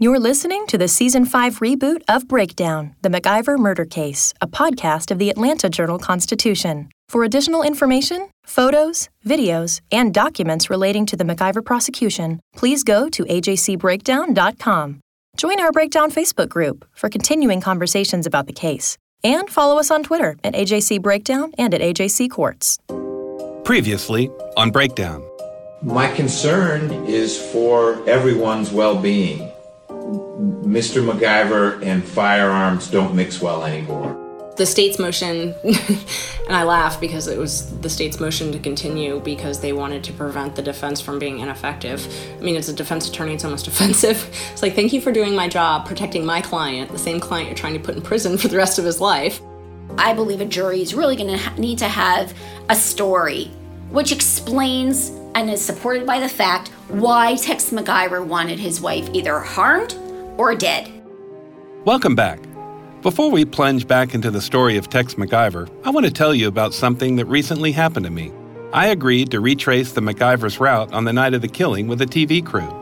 You're listening to the season 5 reboot of Breakdown The McIver Murder Case, a podcast of the Atlanta Journal Constitution. For additional information, photos, videos, and documents relating to the McIver prosecution, please go to ajcbreakdown.com. Join our Breakdown Facebook group for continuing conversations about the case. And follow us on Twitter at AJC Breakdown and at AJC Courts. Previously on Breakdown. My concern is for everyone's well being. Mr. McIver and firearms don't mix well anymore. the state's motion, and I laugh because it was the state's motion to continue because they wanted to prevent the defense from being ineffective. I mean, as a defense attorney, it's almost offensive. It's like, thank you for doing my job, protecting my client, the same client you're trying to put in prison for the rest of his life. I believe a jury is really going to ha- need to have a story which explains and is supported by the fact why Tex McIver wanted his wife either harmed or dead. Welcome back. Before we plunge back into the story of Tex McIver, I want to tell you about something that recently happened to me. I agreed to retrace the McIver's route on the night of the killing with a TV crew.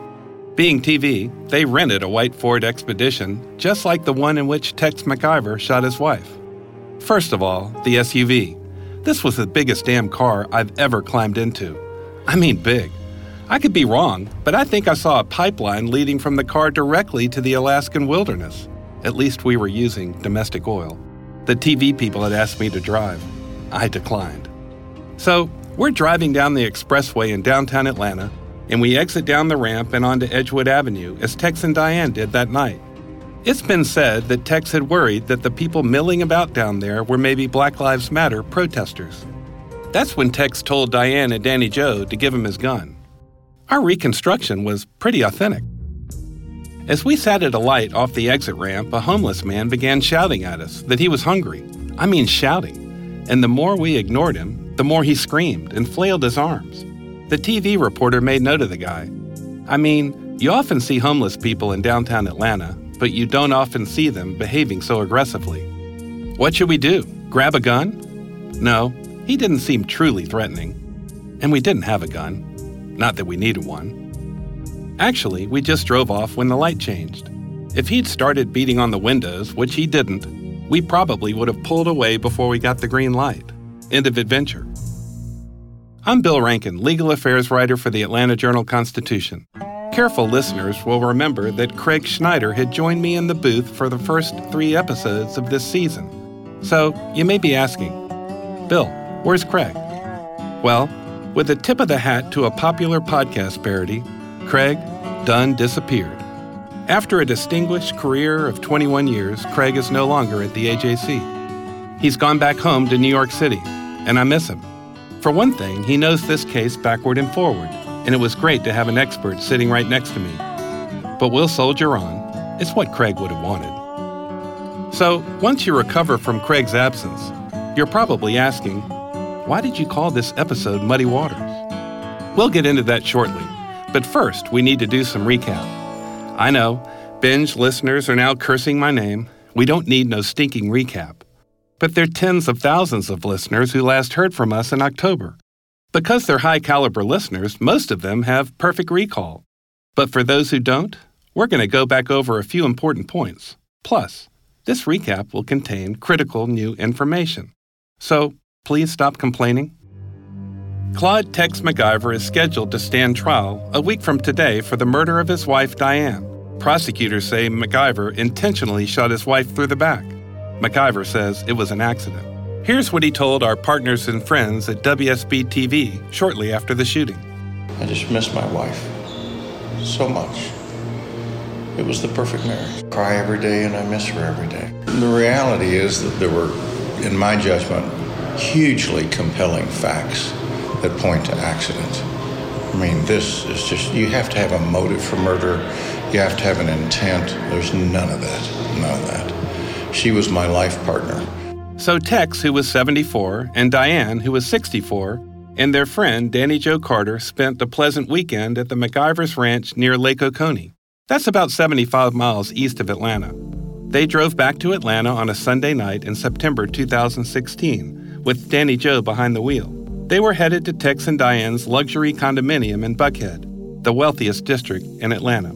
Being TV, they rented a white Ford Expedition, just like the one in which Tex McIver shot his wife. First of all, the SUV. This was the biggest damn car I've ever climbed into. I mean, big. I could be wrong, but I think I saw a pipeline leading from the car directly to the Alaskan wilderness. At least we were using domestic oil. The TV people had asked me to drive. I declined. So, we're driving down the expressway in downtown Atlanta, and we exit down the ramp and onto Edgewood Avenue as Tex and Diane did that night. It's been said that Tex had worried that the people milling about down there were maybe Black Lives Matter protesters. That's when Tex told Diane and Danny Joe to give him his gun. Our reconstruction was pretty authentic. As we sat at a light off the exit ramp, a homeless man began shouting at us that he was hungry. I mean, shouting. And the more we ignored him, the more he screamed and flailed his arms. The TV reporter made note of the guy. I mean, you often see homeless people in downtown Atlanta, but you don't often see them behaving so aggressively. What should we do? Grab a gun? No, he didn't seem truly threatening. And we didn't have a gun. Not that we needed one. Actually, we just drove off when the light changed. If he'd started beating on the windows, which he didn't, we probably would have pulled away before we got the green light. End of adventure. I'm Bill Rankin, legal affairs writer for the Atlanta Journal Constitution. Careful listeners will remember that Craig Schneider had joined me in the booth for the first three episodes of this season. So you may be asking, Bill, where's Craig? Well, with a tip of the hat to a popular podcast parody, Craig Dunn disappeared. After a distinguished career of 21 years, Craig is no longer at the AJC. He's gone back home to New York City, and I miss him. For one thing, he knows this case backward and forward, and it was great to have an expert sitting right next to me. But we'll soldier on. It's what Craig would have wanted. So, once you recover from Craig's absence, you're probably asking, why did you call this episode Muddy Waters? We'll get into that shortly, but first, we need to do some recap. I know, binge listeners are now cursing my name. We don't need no stinking recap. But there are tens of thousands of listeners who last heard from us in October. Because they're high caliber listeners, most of them have perfect recall. But for those who don't, we're going to go back over a few important points. Plus, this recap will contain critical new information. So please stop complaining. Claude Tex McIver is scheduled to stand trial a week from today for the murder of his wife, Diane. Prosecutors say McIver intentionally shot his wife through the back. McIver says it was an accident. Here's what he told our partners and friends at WSB TV shortly after the shooting. I just miss my wife. so much. It was the perfect marriage. Cry every day and I miss her every day. The reality is that there were, in my judgment, hugely compelling facts that point to accident. I mean, this is just, you have to have a motive for murder, you have to have an intent. There's none of that. None of that. She was my life partner. So Tex, who was 74, and Diane, who was 64, and their friend Danny Joe Carter spent a pleasant weekend at the McIvers Ranch near Lake Oconee. That's about 75 miles east of Atlanta. They drove back to Atlanta on a Sunday night in September 2016 with Danny Joe behind the wheel. They were headed to Tex and Diane's luxury condominium in Buckhead, the wealthiest district in Atlanta.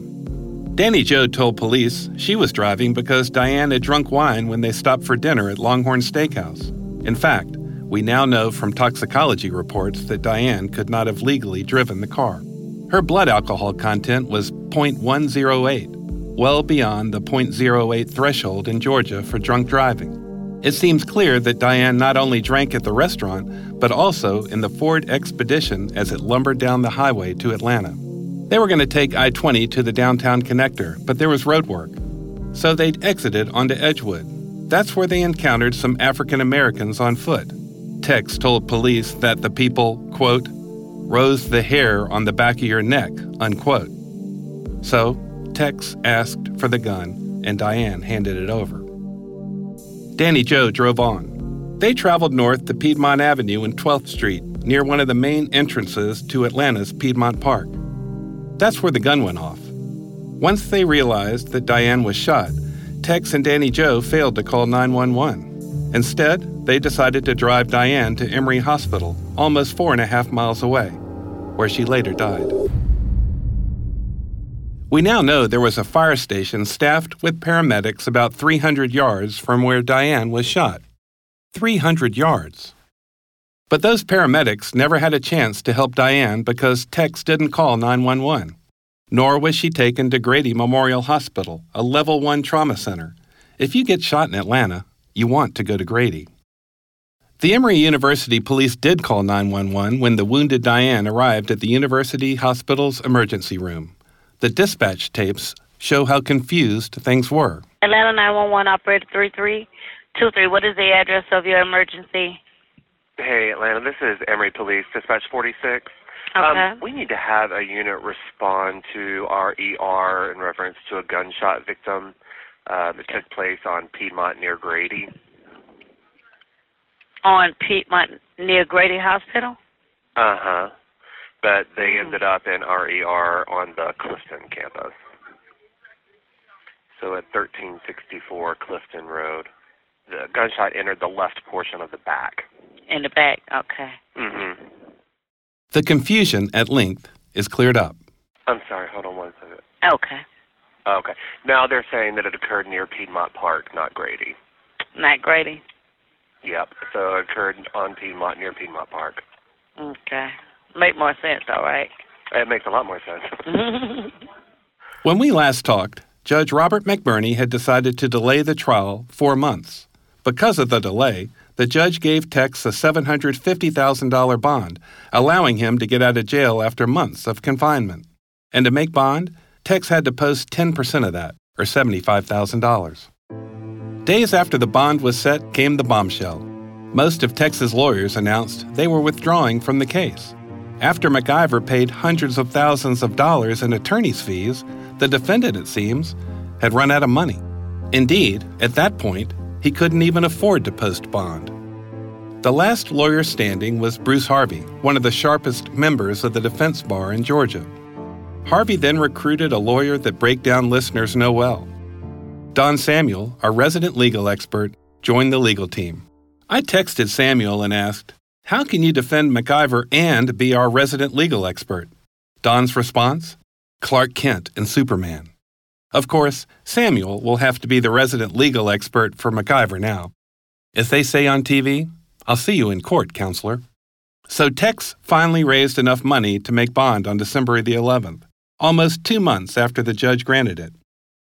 Danny Joe told police she was driving because Diane had drunk wine when they stopped for dinner at Longhorn Steakhouse. In fact, we now know from toxicology reports that Diane could not have legally driven the car. Her blood alcohol content was 0.108, well beyond the 0.08 threshold in Georgia for drunk driving. It seems clear that Diane not only drank at the restaurant, but also in the Ford Expedition as it lumbered down the highway to Atlanta. They were going to take I 20 to the downtown connector, but there was road work. So they exited onto Edgewood. That's where they encountered some African Americans on foot. Tex told police that the people, quote, rose the hair on the back of your neck, unquote. So Tex asked for the gun, and Diane handed it over. Danny Joe drove on. They traveled north to Piedmont Avenue and 12th Street, near one of the main entrances to Atlanta's Piedmont Park. That's where the gun went off. Once they realized that Diane was shot, Tex and Danny Joe failed to call 911. Instead, they decided to drive Diane to Emory Hospital, almost four and a half miles away, where she later died. We now know there was a fire station staffed with paramedics about 300 yards from where Diane was shot. 300 yards. But those paramedics never had a chance to help Diane because Tex didn't call 911. Nor was she taken to Grady Memorial Hospital, a level 1 trauma center. If you get shot in Atlanta, you want to go to Grady. The Emory University police did call 911 when the wounded Diane arrived at the university hospital's emergency room. The dispatch tapes show how confused things were. Atlanta 911 operator 3323. What is the address of your emergency? Hey, Atlanta, this is Emory Police, Dispatch 46. Okay. Um, we need to have a unit respond to our ER in reference to a gunshot victim uh, that took place on Piedmont near Grady. On Piedmont near Grady Hospital? Uh huh. But they ended up in our ER on the Clifton campus. So at 1364 Clifton Road. The gunshot entered the left portion of the back. In the back, okay. Mm-hmm. The confusion at length is cleared up. I'm sorry, hold on one second. Okay. Okay. Now they're saying that it occurred near Piedmont Park, not Grady. Not Grady? Yep. So it occurred on Piedmont, near Piedmont Park. Okay. Make more sense, all right. It makes a lot more sense. When we last talked, Judge Robert McBurney had decided to delay the trial four months. Because of the delay, the judge gave Tex a $750,000 bond, allowing him to get out of jail after months of confinement. And to make bond, Tex had to post 10% of that, or $75,000. Days after the bond was set came the bombshell. Most of Tex's lawyers announced they were withdrawing from the case. After McIver paid hundreds of thousands of dollars in attorney's fees, the defendant, it seems, had run out of money. Indeed, at that point, he couldn't even afford to post bond. The last lawyer standing was Bruce Harvey, one of the sharpest members of the defense bar in Georgia. Harvey then recruited a lawyer that breakdown listeners know well. Don Samuel, our resident legal expert, joined the legal team. I texted Samuel and asked, How can you defend McIver and be our resident legal expert? Don's response? Clark Kent and Superman. Of course, Samuel will have to be the resident legal expert for McIver now. As they say on TV, I'll see you in court, counselor. So Tex finally raised enough money to make bond on December the 11th, almost two months after the judge granted it.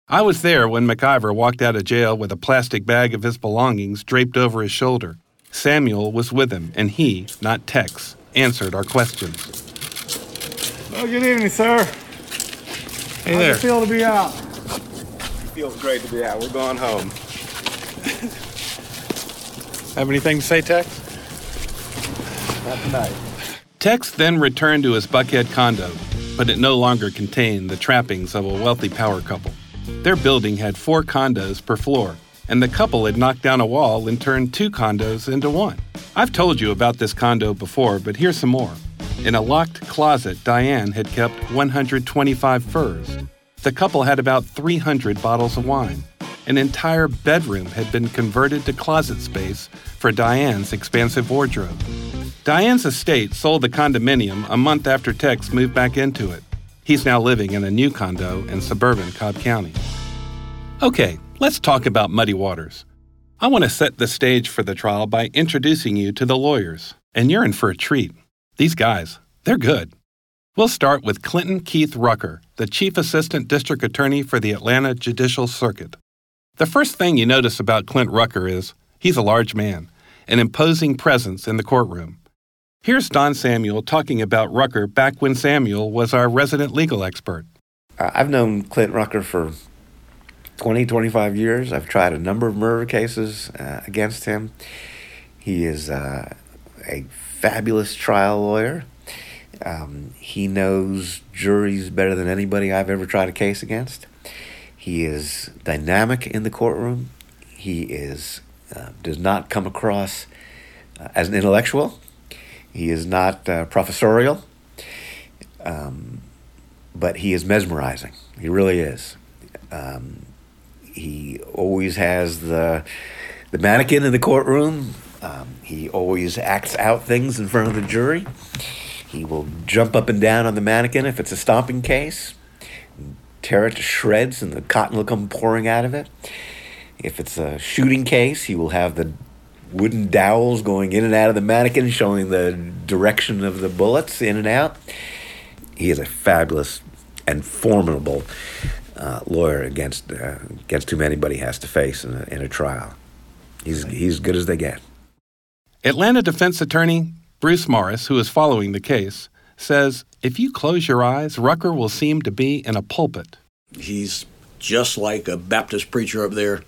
I was there when McIver walked out of jail with a plastic bag of his belongings draped over his shoulder. Samuel was with him, and he, not Tex, answered our questions. Oh, good evening, sir. Hey How's there. it feel to be out? Feels great to be out. We're going home. Have anything to say, Tex? Not tonight. Tex then returned to his Buckhead condo, but it no longer contained the trappings of a wealthy power couple. Their building had four condos per floor, and the couple had knocked down a wall and turned two condos into one. I've told you about this condo before, but here's some more. In a locked closet, Diane had kept 125 furs. The couple had about 300 bottles of wine. An entire bedroom had been converted to closet space for Diane's expansive wardrobe. Diane's estate sold the condominium a month after Tex moved back into it. He's now living in a new condo in suburban Cobb County. Okay, let's talk about Muddy Waters. I want to set the stage for the trial by introducing you to the lawyers, and you're in for a treat. These guys, they're good. We'll start with Clinton Keith Rucker, the Chief Assistant District Attorney for the Atlanta Judicial Circuit. The first thing you notice about Clint Rucker is he's a large man, an imposing presence in the courtroom. Here's Don Samuel talking about Rucker back when Samuel was our resident legal expert. Uh, I've known Clint Rucker for 20, 25 years. I've tried a number of murder cases uh, against him. He is uh, a fabulous trial lawyer. Um, he knows juries better than anybody I've ever tried a case against. He is dynamic in the courtroom. He is uh, does not come across uh, as an intellectual. He is not uh, professorial, um, but he is mesmerizing. He really is. Um, he always has the the mannequin in the courtroom. Um, he always acts out things in front of the jury. He will jump up and down on the mannequin if it's a stomping case, tear it to shreds, and the cotton will come pouring out of it. If it's a shooting case, he will have the wooden dowels going in and out of the mannequin, showing the direction of the bullets in and out. He is a fabulous and formidable uh, lawyer against uh, against whom anybody has to face in a, in a trial. He's he's good as they get. Atlanta defense attorney Bruce Morris, who is following the case, says if you close your eyes, Rucker will seem to be in a pulpit. He's just like a Baptist preacher up there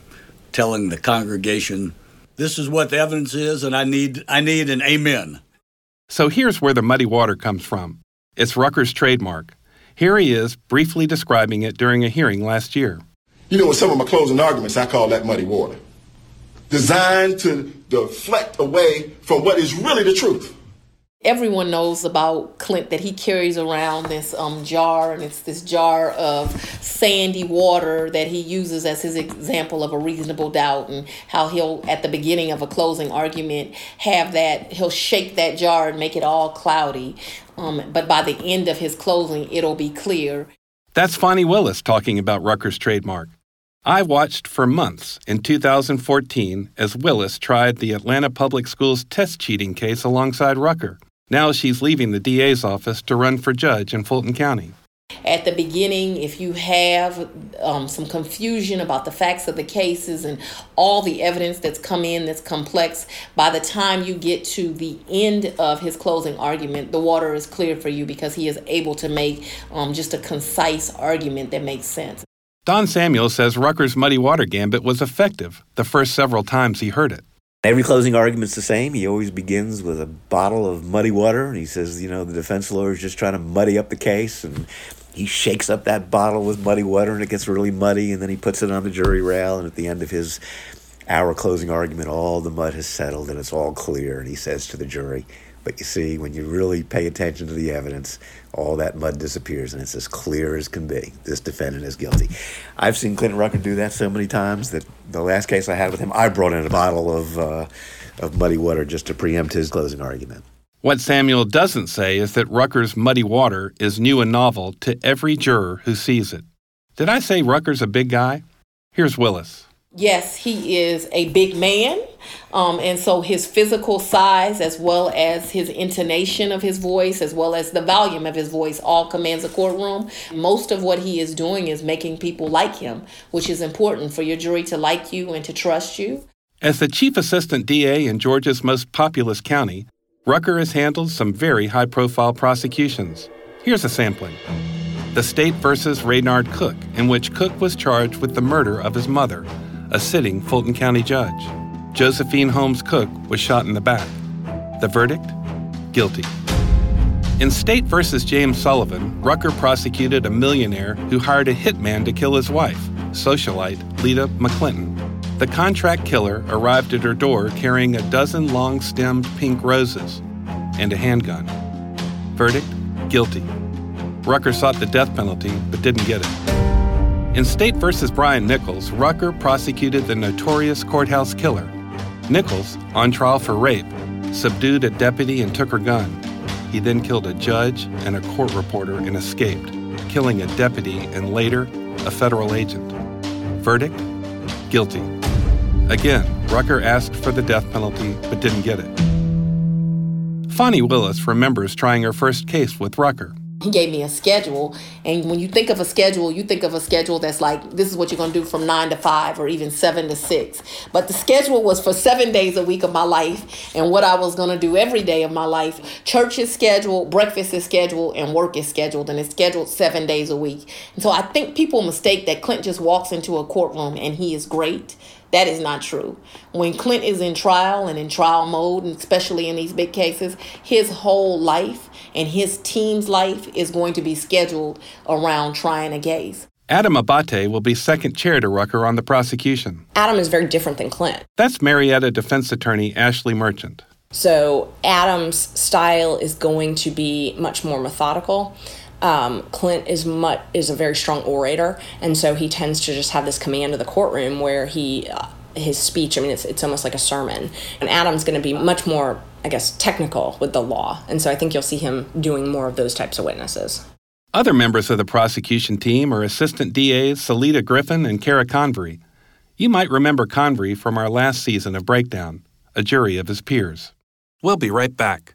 telling the congregation, this is what the evidence is, and I need, I need an amen. So here's where the muddy water comes from. It's Rucker's trademark. Here he is briefly describing it during a hearing last year. You know, in some of my closing arguments, I call that muddy water. Designed to deflect away from what is really the truth. Everyone knows about Clint that he carries around this um, jar, and it's this jar of sandy water that he uses as his example of a reasonable doubt, and how he'll, at the beginning of a closing argument, have that, he'll shake that jar and make it all cloudy. Um, but by the end of his closing, it'll be clear. That's Fani Willis talking about Rucker's trademark. I watched for months in 2014 as Willis tried the Atlanta Public Schools test cheating case alongside Rucker. Now she's leaving the DA's office to run for judge in Fulton County. At the beginning, if you have um, some confusion about the facts of the cases and all the evidence that's come in that's complex, by the time you get to the end of his closing argument, the water is clear for you because he is able to make um, just a concise argument that makes sense. Don Samuel says Rucker's muddy water gambit was effective the first several times he heard it. Every closing argument's the same. He always begins with a bottle of muddy water, and he says, you know, the defense lawyer is just trying to muddy up the case, and he shakes up that bottle with muddy water, and it gets really muddy, and then he puts it on the jury rail, and at the end of his hour closing argument, all the mud has settled, and it's all clear, and he says to the jury, but you see, when you really pay attention to the evidence, all that mud disappears and it's as clear as can be. This defendant is guilty. I've seen Clinton Rucker do that so many times that the last case I had with him, I brought in a bottle of, uh, of muddy water just to preempt his closing argument. What Samuel doesn't say is that Rucker's muddy water is new and novel to every juror who sees it. Did I say Rucker's a big guy? Here's Willis. Yes, he is a big man. Um, and so his physical size, as well as his intonation of his voice, as well as the volume of his voice, all commands a courtroom. Most of what he is doing is making people like him, which is important for your jury to like you and to trust you. As the chief assistant DA in Georgia's most populous county, Rucker has handled some very high profile prosecutions. Here's a sampling. The State versus Raynard Cook, in which Cook was charged with the murder of his mother, a sitting Fulton County judge. Josephine Holmes Cook was shot in the back. The verdict? Guilty. In State versus James Sullivan, Rucker prosecuted a millionaire who hired a hitman to kill his wife, socialite Lita McClinton. The contract killer arrived at her door carrying a dozen long stemmed pink roses and a handgun. Verdict guilty. Rucker sought the death penalty but didn't get it. In State versus Brian Nichols, Rucker prosecuted the notorious courthouse killer. Nichols, on trial for rape, subdued a deputy and took her gun. He then killed a judge and a court reporter and escaped, killing a deputy and later a federal agent. Verdict guilty. Again, Rucker asked for the death penalty but didn't get it. Fani Willis remembers trying her first case with Rucker. He gave me a schedule, and when you think of a schedule, you think of a schedule that's like this is what you're gonna do from nine to five or even seven to six. But the schedule was for seven days a week of my life, and what I was gonna do every day of my life. Church is scheduled, breakfast is scheduled, and work is scheduled, and it's scheduled seven days a week. And so I think people mistake that Clint just walks into a courtroom and he is great. That is not true. When Clint is in trial and in trial mode, and especially in these big cases, his whole life and his team's life is going to be scheduled around trying a case. Adam Abate will be second chair to Rucker on the prosecution. Adam is very different than Clint. That's Marietta defense attorney Ashley Merchant. So Adam's style is going to be much more methodical. Um, Clint is much is a very strong orator, and so he tends to just have this command of the courtroom where he uh, his speech. I mean, it's it's almost like a sermon. And Adam's going to be much more, I guess, technical with the law, and so I think you'll see him doing more of those types of witnesses. Other members of the prosecution team are Assistant DAs Salita Griffin and Kara Convery. You might remember Convery from our last season of Breakdown, a jury of his peers. We'll be right back.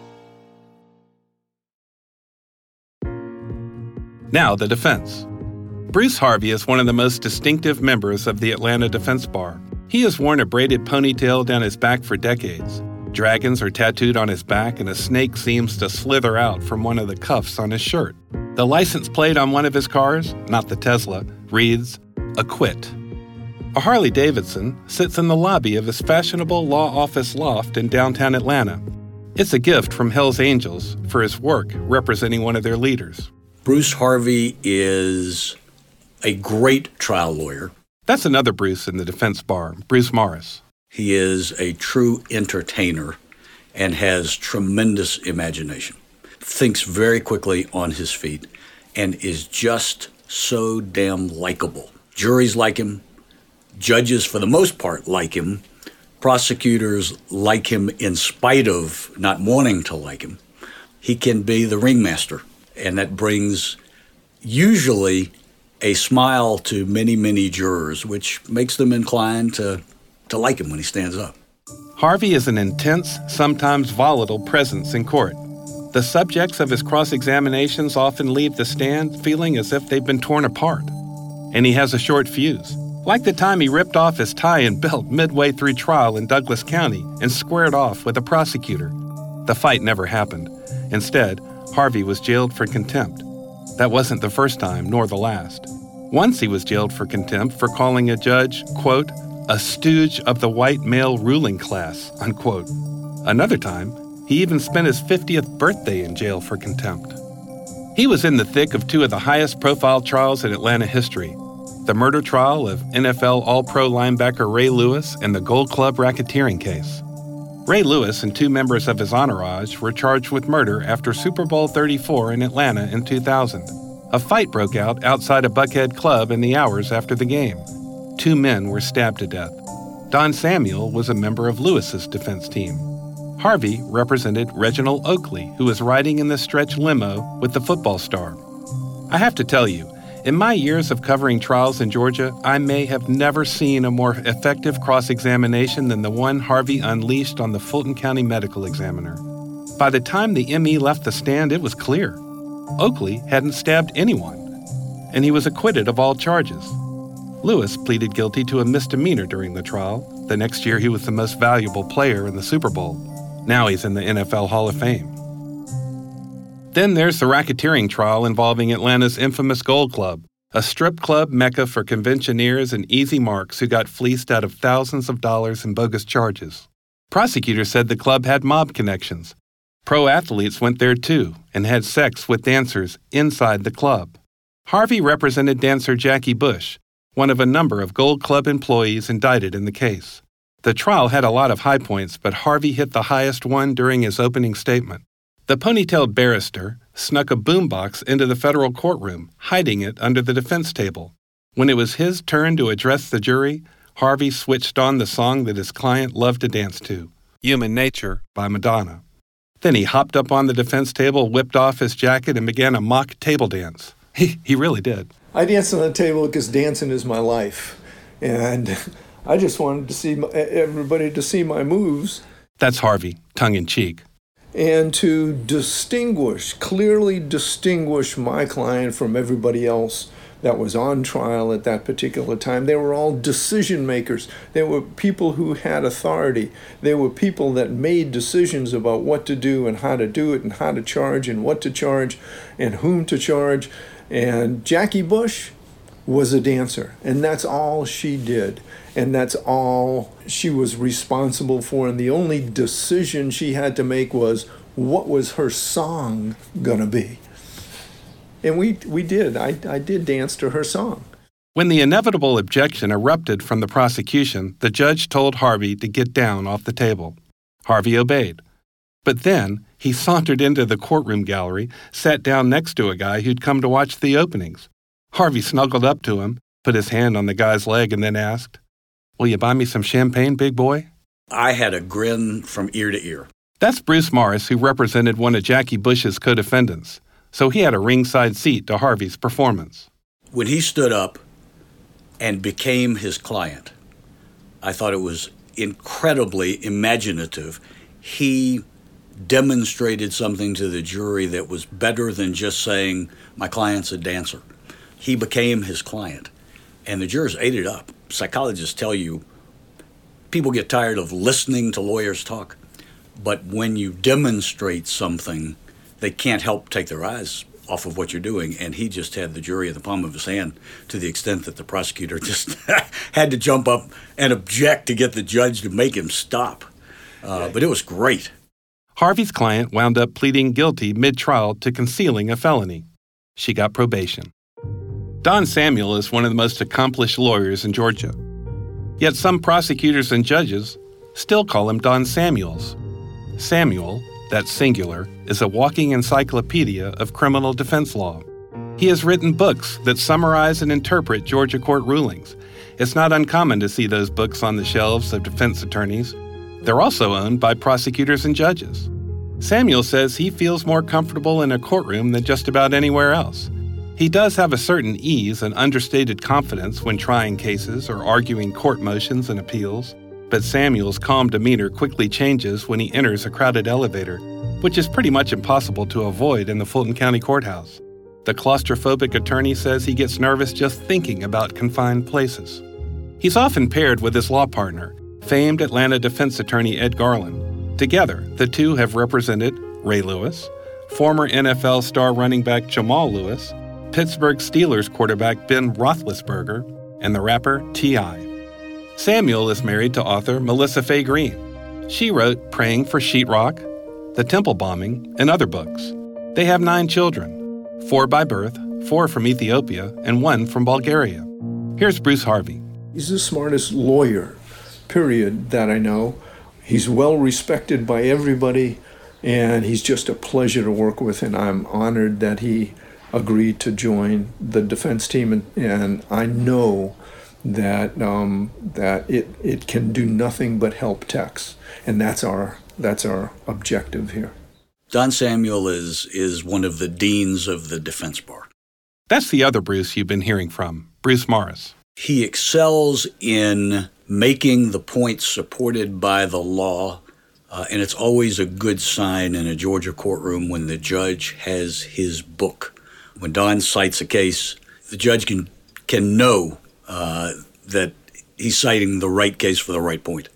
Now, the defense. Bruce Harvey is one of the most distinctive members of the Atlanta Defense Bar. He has worn a braided ponytail down his back for decades. Dragons are tattooed on his back, and a snake seems to slither out from one of the cuffs on his shirt. The license plate on one of his cars, not the Tesla, reads Acquit. A Harley Davidson sits in the lobby of his fashionable law office loft in downtown Atlanta. It's a gift from Hell's Angels for his work representing one of their leaders. Bruce Harvey is a great trial lawyer. That's another Bruce in the defense bar, Bruce Morris. He is a true entertainer and has tremendous imagination. Thinks very quickly on his feet and is just so damn likable. Juries like him, judges for the most part like him, prosecutors like him in spite of not wanting to like him. He can be the ringmaster and that brings usually a smile to many, many jurors, which makes them inclined to, to like him when he stands up. Harvey is an intense, sometimes volatile presence in court. The subjects of his cross examinations often leave the stand feeling as if they've been torn apart. And he has a short fuse, like the time he ripped off his tie and belt midway through trial in Douglas County and squared off with a prosecutor. The fight never happened. Instead, Harvey was jailed for contempt. That wasn't the first time, nor the last. Once he was jailed for contempt for calling a judge, quote, a stooge of the white male ruling class, unquote. Another time, he even spent his 50th birthday in jail for contempt. He was in the thick of two of the highest profile trials in Atlanta history the murder trial of NFL All Pro linebacker Ray Lewis and the Gold Club racketeering case. Ray Lewis and two members of his entourage were charged with murder after Super Bowl 34 in Atlanta in 2000. A fight broke out outside a Buckhead club in the hours after the game. Two men were stabbed to death. Don Samuel was a member of Lewis's defense team. Harvey represented Reginald Oakley, who was riding in the stretch limo with the football star. I have to tell you, In my years of covering trials in Georgia, I may have never seen a more effective cross examination than the one Harvey unleashed on the Fulton County Medical Examiner. By the time the ME left the stand, it was clear. Oakley hadn't stabbed anyone, and he was acquitted of all charges. Lewis pleaded guilty to a misdemeanor during the trial. The next year, he was the most valuable player in the Super Bowl. Now he's in the NFL Hall of Fame. Then there's the racketeering trial involving Atlanta's infamous Gold Club, a strip club mecca for conventioneers and easy marks who got fleeced out of thousands of dollars in bogus charges. Prosecutors said the club had mob connections. Pro athletes went there too and had sex with dancers inside the club. Harvey represented dancer Jackie Bush, one of a number of Gold Club employees indicted in the case. The trial had a lot of high points, but Harvey hit the highest one during his opening statement. The ponytailed barrister snuck a boombox into the federal courtroom, hiding it under the defense table. When it was his turn to address the jury, Harvey switched on the song that his client loved to dance to Human Nature by Madonna. Then he hopped up on the defense table, whipped off his jacket, and began a mock table dance. He, he really did. I dance on the table because dancing is my life. And I just wanted to see my, everybody to see my moves. That's Harvey, tongue in cheek and to distinguish, clearly distinguish my client from everybody else that was on trial at that particular time. They were all decision makers. They were people who had authority. They were people that made decisions about what to do and how to do it and how to charge and what to charge and whom to charge. And Jackie Bush was a dancer, and that's all she did and that's all she was responsible for. And the only decision she had to make was what was her song gonna be. And we we did. I, I did dance to her song. When the inevitable objection erupted from the prosecution, the judge told Harvey to get down off the table. Harvey obeyed. But then he sauntered into the courtroom gallery, sat down next to a guy who'd come to watch the openings. Harvey snuggled up to him, put his hand on the guy's leg, and then asked, Will you buy me some champagne, big boy? I had a grin from ear to ear. That's Bruce Morris, who represented one of Jackie Bush's co defendants, so he had a ringside seat to Harvey's performance. When he stood up and became his client, I thought it was incredibly imaginative. He demonstrated something to the jury that was better than just saying, My client's a dancer. He became his client, and the jurors ate it up psychologists tell you people get tired of listening to lawyers talk, but when you demonstrate something, they can't help take their eyes off of what you're doing. And he just had the jury in the palm of his hand to the extent that the prosecutor just had to jump up and object to get the judge to make him stop. Uh, but it was great. Harvey's client wound up pleading guilty mid trial to concealing a felony. She got probation. Don Samuel is one of the most accomplished lawyers in Georgia. Yet some prosecutors and judges still call him Don Samuels. Samuel, that singular, is a walking encyclopedia of criminal defense law. He has written books that summarize and interpret Georgia court rulings. It's not uncommon to see those books on the shelves of defense attorneys. They're also owned by prosecutors and judges. Samuel says he feels more comfortable in a courtroom than just about anywhere else. He does have a certain ease and understated confidence when trying cases or arguing court motions and appeals, but Samuel's calm demeanor quickly changes when he enters a crowded elevator, which is pretty much impossible to avoid in the Fulton County Courthouse. The claustrophobic attorney says he gets nervous just thinking about confined places. He's often paired with his law partner, famed Atlanta defense attorney Ed Garland. Together, the two have represented Ray Lewis, former NFL star running back Jamal Lewis, Pittsburgh Steelers quarterback Ben Roethlisberger, and the rapper T.I. Samuel is married to author Melissa Fay Greene. She wrote Praying for Sheetrock, The Temple Bombing, and other books. They have nine children four by birth, four from Ethiopia, and one from Bulgaria. Here's Bruce Harvey. He's the smartest lawyer, period, that I know. He's well respected by everybody, and he's just a pleasure to work with, and I'm honored that he agreed to join the defense team, and, and I know that um, that it it can do nothing but help Tex, and that's our that's our objective here. Don Samuel is is one of the deans of the defense bar. That's the other Bruce you've been hearing from, Bruce Morris. He excels in making the points supported by the law, uh, and it's always a good sign in a Georgia courtroom when the judge has his book. When Don cites a case, the judge can can know uh, that he's citing the right case for the right point.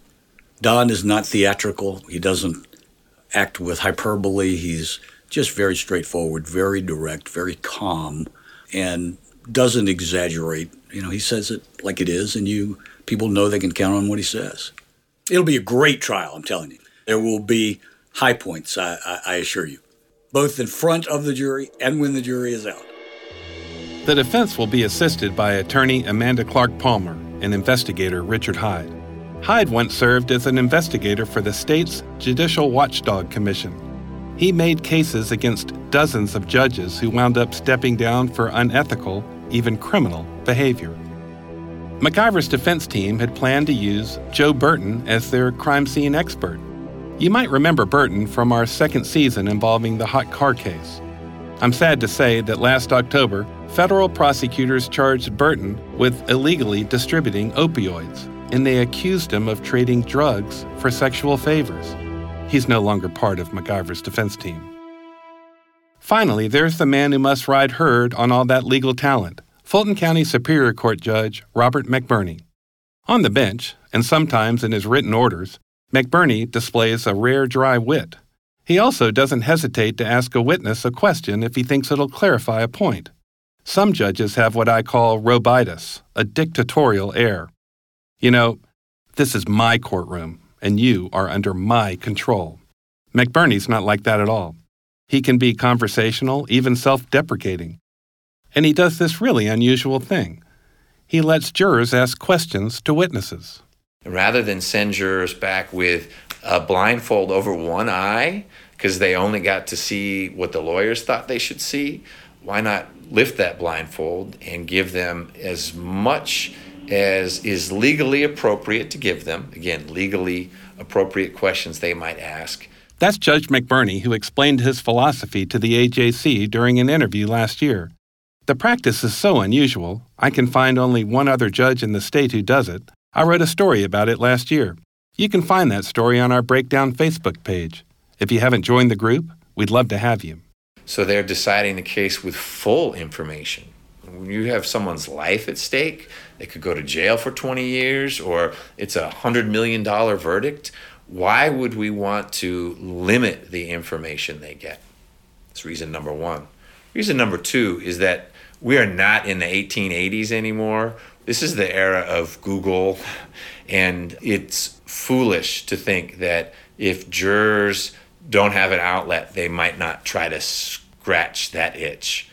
Don is not theatrical. He doesn't act with hyperbole. He's just very straightforward, very direct, very calm, and doesn't exaggerate. You know, he says it like it is, and you people know they can count on what he says. It'll be a great trial, I'm telling you. There will be high points, I, I, I assure you, both in front of the jury and when the jury is out. The defense will be assisted by attorney Amanda Clark Palmer and investigator Richard Hyde. Hyde once served as an investigator for the state's Judicial Watchdog Commission. He made cases against dozens of judges who wound up stepping down for unethical, even criminal, behavior. McIver's defense team had planned to use Joe Burton as their crime scene expert. You might remember Burton from our second season involving the hot car case. I'm sad to say that last October, federal prosecutors charged Burton with illegally distributing opioids, and they accused him of trading drugs for sexual favors. He's no longer part of McIver's defense team. Finally, there's the man who must ride herd on all that legal talent Fulton County Superior Court Judge Robert McBurney. On the bench, and sometimes in his written orders, McBurney displays a rare dry wit. He also doesn't hesitate to ask a witness a question if he thinks it'll clarify a point. Some judges have what I call robitis, a dictatorial air. You know, this is my courtroom, and you are under my control. McBurney's not like that at all. He can be conversational, even self deprecating. And he does this really unusual thing he lets jurors ask questions to witnesses. Rather than send jurors back with a blindfold over one eye because they only got to see what the lawyers thought they should see, why not lift that blindfold and give them as much as is legally appropriate to give them? Again, legally appropriate questions they might ask. That's Judge McBurney, who explained his philosophy to the AJC during an interview last year. The practice is so unusual, I can find only one other judge in the state who does it. I wrote a story about it last year. You can find that story on our Breakdown Facebook page. If you haven't joined the group, we'd love to have you. So they're deciding the case with full information. When you have someone's life at stake, they could go to jail for 20 years or it's a $100 million verdict. Why would we want to limit the information they get? That's reason number one. Reason number two is that we are not in the 1880s anymore. This is the era of Google, and it's foolish to think that if jurors don't have an outlet, they might not try to scratch that itch.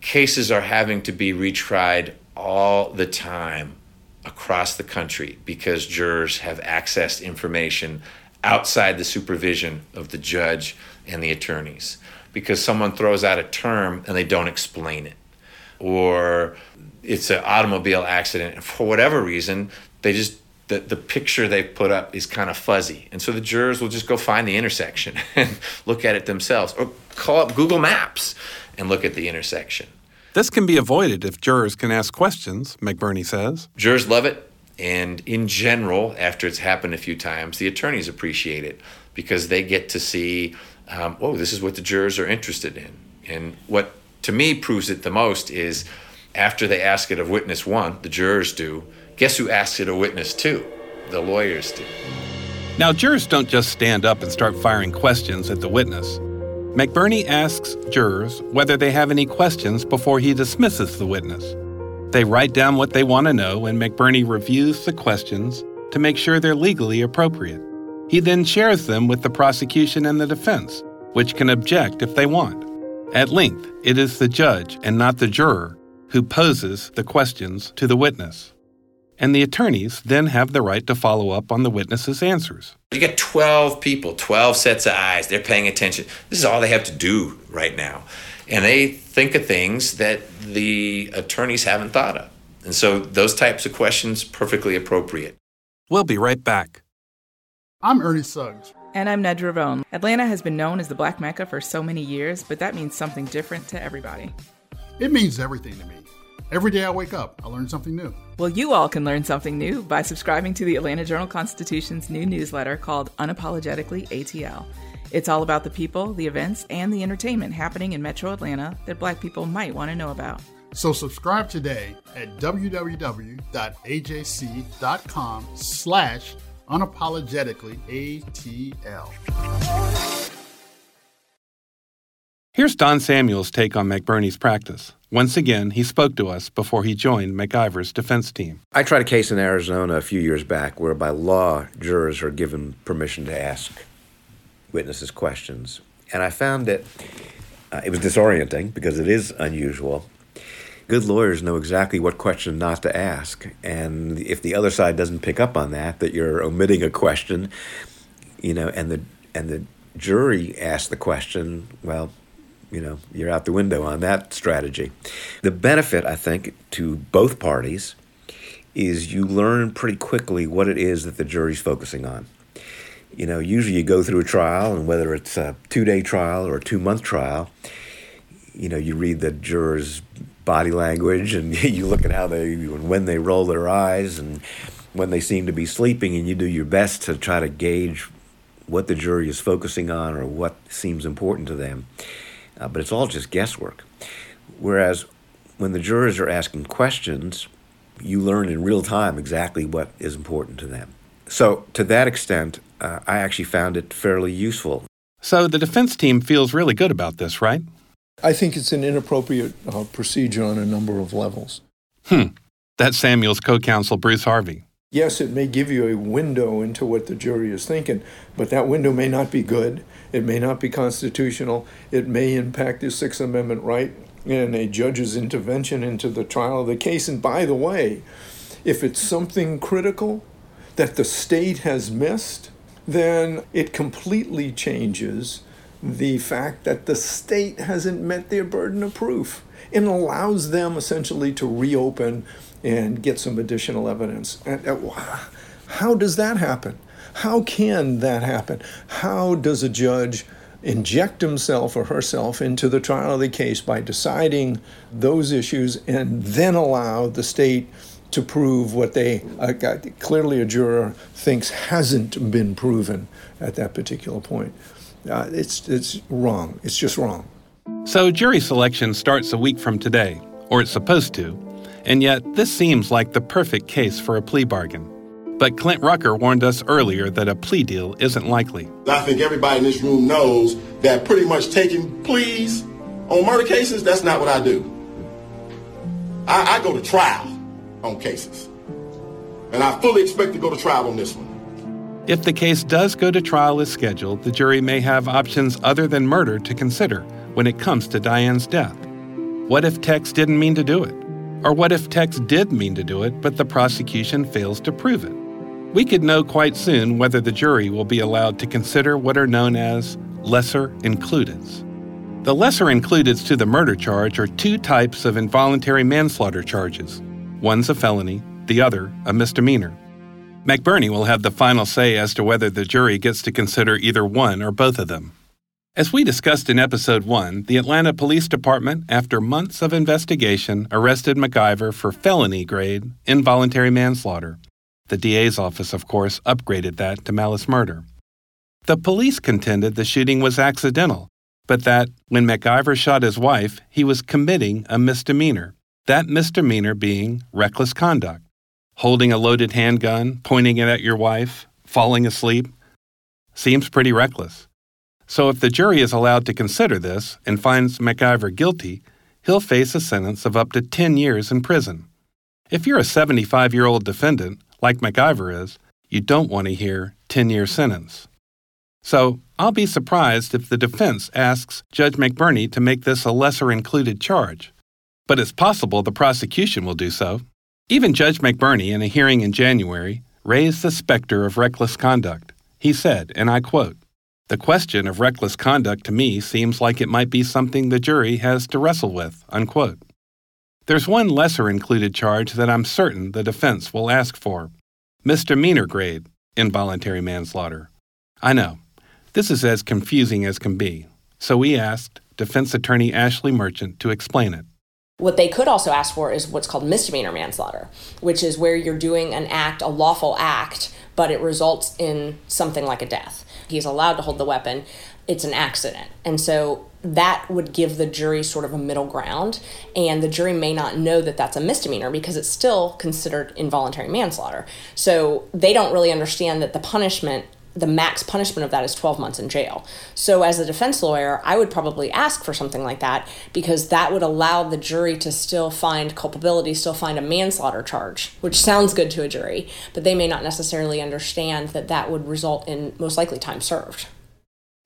Cases are having to be retried all the time across the country because jurors have accessed information outside the supervision of the judge and the attorneys because someone throws out a term and they don't explain it or it's an automobile accident and for whatever reason they just the, the picture they put up is kind of fuzzy. And so the jurors will just go find the intersection and look at it themselves or call up google maps and look at the intersection. This can be avoided if jurors can ask questions mcburney says. Jurors love it and in general after it's happened a few times the attorneys appreciate it because they get to see um, oh this is what the jurors are interested in. And what to me proves it the most is after they ask it of witness one, the jurors do, guess who asks it of witness two? The lawyers do. Now, jurors don't just stand up and start firing questions at the witness. McBurney asks jurors whether they have any questions before he dismisses the witness. They write down what they want to know, and McBurney reviews the questions to make sure they're legally appropriate. He then shares them with the prosecution and the defense, which can object if they want. At length, it is the judge and not the juror who poses the questions to the witness. And the attorneys then have the right to follow up on the witness's answers. You get 12 people, 12 sets of eyes. They're paying attention. This is all they have to do right now. And they think of things that the attorneys haven't thought of. And so those types of questions perfectly appropriate. We'll be right back. I'm Ernie Suggs. And I'm Nedra Rhone. Atlanta has been known as the Black Mecca for so many years, but that means something different to everybody. It means everything to me. Every day I wake up, I learn something new. Well, you all can learn something new by subscribing to the Atlanta Journal Constitution's new newsletter called Unapologetically ATL. It's all about the people, the events, and the entertainment happening in metro Atlanta that black people might want to know about. So subscribe today at www.ajc.com slash unapologetically ATL. Here's Don Samuel's take on McBurney's practice. Once again, he spoke to us before he joined McIver's defense team. I tried a case in Arizona a few years back where, by law, jurors are given permission to ask witnesses questions. And I found that uh, it was disorienting because it is unusual. Good lawyers know exactly what question not to ask. And if the other side doesn't pick up on that, that you're omitting a question, you know, and the, and the jury asks the question, well, you know, you're out the window on that strategy. The benefit, I think, to both parties is you learn pretty quickly what it is that the jury's focusing on. You know, usually you go through a trial, and whether it's a two day trial or a two month trial, you know, you read the jurors' body language and you look at how they, when they roll their eyes and when they seem to be sleeping, and you do your best to try to gauge what the jury is focusing on or what seems important to them. Uh, but it's all just guesswork. Whereas when the jurors are asking questions, you learn in real time exactly what is important to them. So, to that extent, uh, I actually found it fairly useful. So, the defense team feels really good about this, right? I think it's an inappropriate uh, procedure on a number of levels. Hmm. That's Samuel's co counsel, Bruce Harvey. Yes, it may give you a window into what the jury is thinking, but that window may not be good. It may not be constitutional. It may impact the Sixth Amendment right and a judge's intervention into the trial of the case. And by the way, if it's something critical that the state has missed, then it completely changes the fact that the state hasn't met their burden of proof and allows them essentially to reopen and get some additional evidence. And, uh, how does that happen? How can that happen? How does a judge inject himself or herself into the trial of the case by deciding those issues and then allow the state to prove what they uh, clearly a juror thinks hasn't been proven at that particular point? Uh, it's it's wrong. It's just wrong. So jury selection starts a week from today, or it's supposed to, and yet this seems like the perfect case for a plea bargain. But Clint Rucker warned us earlier that a plea deal isn't likely. I think everybody in this room knows that pretty much taking pleas on murder cases, that's not what I do. I, I go to trial on cases. And I fully expect to go to trial on this one. If the case does go to trial as scheduled, the jury may have options other than murder to consider when it comes to Diane's death. What if Tex didn't mean to do it? Or what if Tex did mean to do it, but the prosecution fails to prove it? We could know quite soon whether the jury will be allowed to consider what are known as lesser includeds. The lesser includeds to the murder charge are two types of involuntary manslaughter charges. One's a felony, the other a misdemeanor. McBurney will have the final say as to whether the jury gets to consider either one or both of them. As we discussed in episode 1, the Atlanta Police Department, after months of investigation, arrested McIver for felony grade involuntary manslaughter. The DA's office, of course, upgraded that to malice murder. The police contended the shooting was accidental, but that when McIver shot his wife, he was committing a misdemeanor, that misdemeanor being reckless conduct. Holding a loaded handgun, pointing it at your wife, falling asleep. Seems pretty reckless. So if the jury is allowed to consider this and finds McIver guilty, he'll face a sentence of up to 10 years in prison. If you're a 75 year old defendant, like McIver is, you don't want to hear 10 year sentence. So I'll be surprised if the defense asks Judge McBurney to make this a lesser included charge. But it's possible the prosecution will do so. Even Judge McBurney, in a hearing in January, raised the specter of reckless conduct. He said, and I quote, The question of reckless conduct to me seems like it might be something the jury has to wrestle with, unquote. There's one lesser included charge that I'm certain the defense will ask for misdemeanor grade involuntary manslaughter. I know, this is as confusing as can be, so we asked defense attorney Ashley Merchant to explain it. What they could also ask for is what's called misdemeanor manslaughter, which is where you're doing an act, a lawful act, but it results in something like a death. He's allowed to hold the weapon. It's an accident. And so that would give the jury sort of a middle ground. And the jury may not know that that's a misdemeanor because it's still considered involuntary manslaughter. So they don't really understand that the punishment the max punishment of that is 12 months in jail. So, as a defense lawyer, I would probably ask for something like that because that would allow the jury to still find culpability, still find a manslaughter charge, which sounds good to a jury, but they may not necessarily understand that that would result in most likely time served.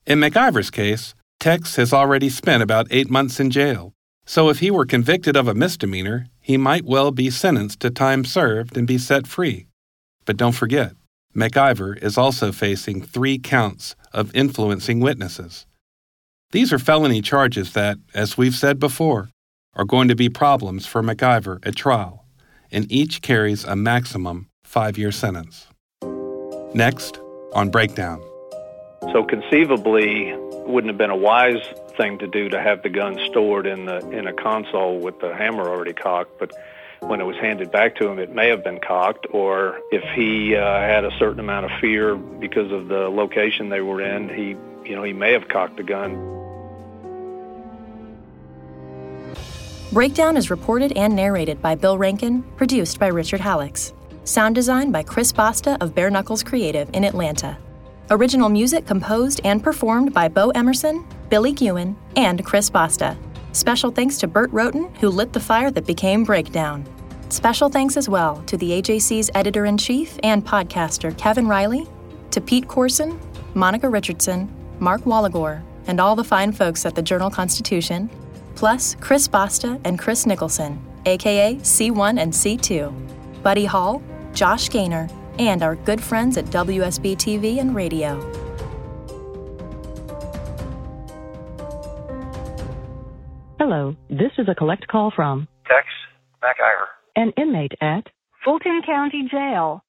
In McIver's case, Tex has already spent about eight months in jail. So, if he were convicted of a misdemeanor, he might well be sentenced to time served and be set free. But don't forget, McIver is also facing three counts of influencing witnesses. These are felony charges that, as we've said before, are going to be problems for McIver at trial, and each carries a maximum five year sentence. Next, on Breakdown. So conceivably, wouldn't have been a wise thing to do to have the gun stored in the in a console with the hammer already cocked, but when it was handed back to him, it may have been cocked, or if he uh, had a certain amount of fear because of the location they were in, he, you know, he may have cocked the gun. Breakdown is reported and narrated by Bill Rankin, produced by Richard Halicks. Sound design by Chris Basta of Bare Knuckles Creative in Atlanta. Original music composed and performed by Bo Emerson, Billy Gewen, and Chris Basta. Special thanks to Bert Roughton, who lit the fire that became Breakdown. Special thanks as well to the AJC's editor in chief and podcaster Kevin Riley, to Pete Corson, Monica Richardson, Mark Waligore, and all the fine folks at the Journal Constitution, plus Chris Basta and Chris Nicholson, aka C1 and C2, Buddy Hall, Josh Gaynor, and our good friends at WSB TV and Radio. Hello, this is a collect call from Tex McIver. an inmate at Fulton County Jail.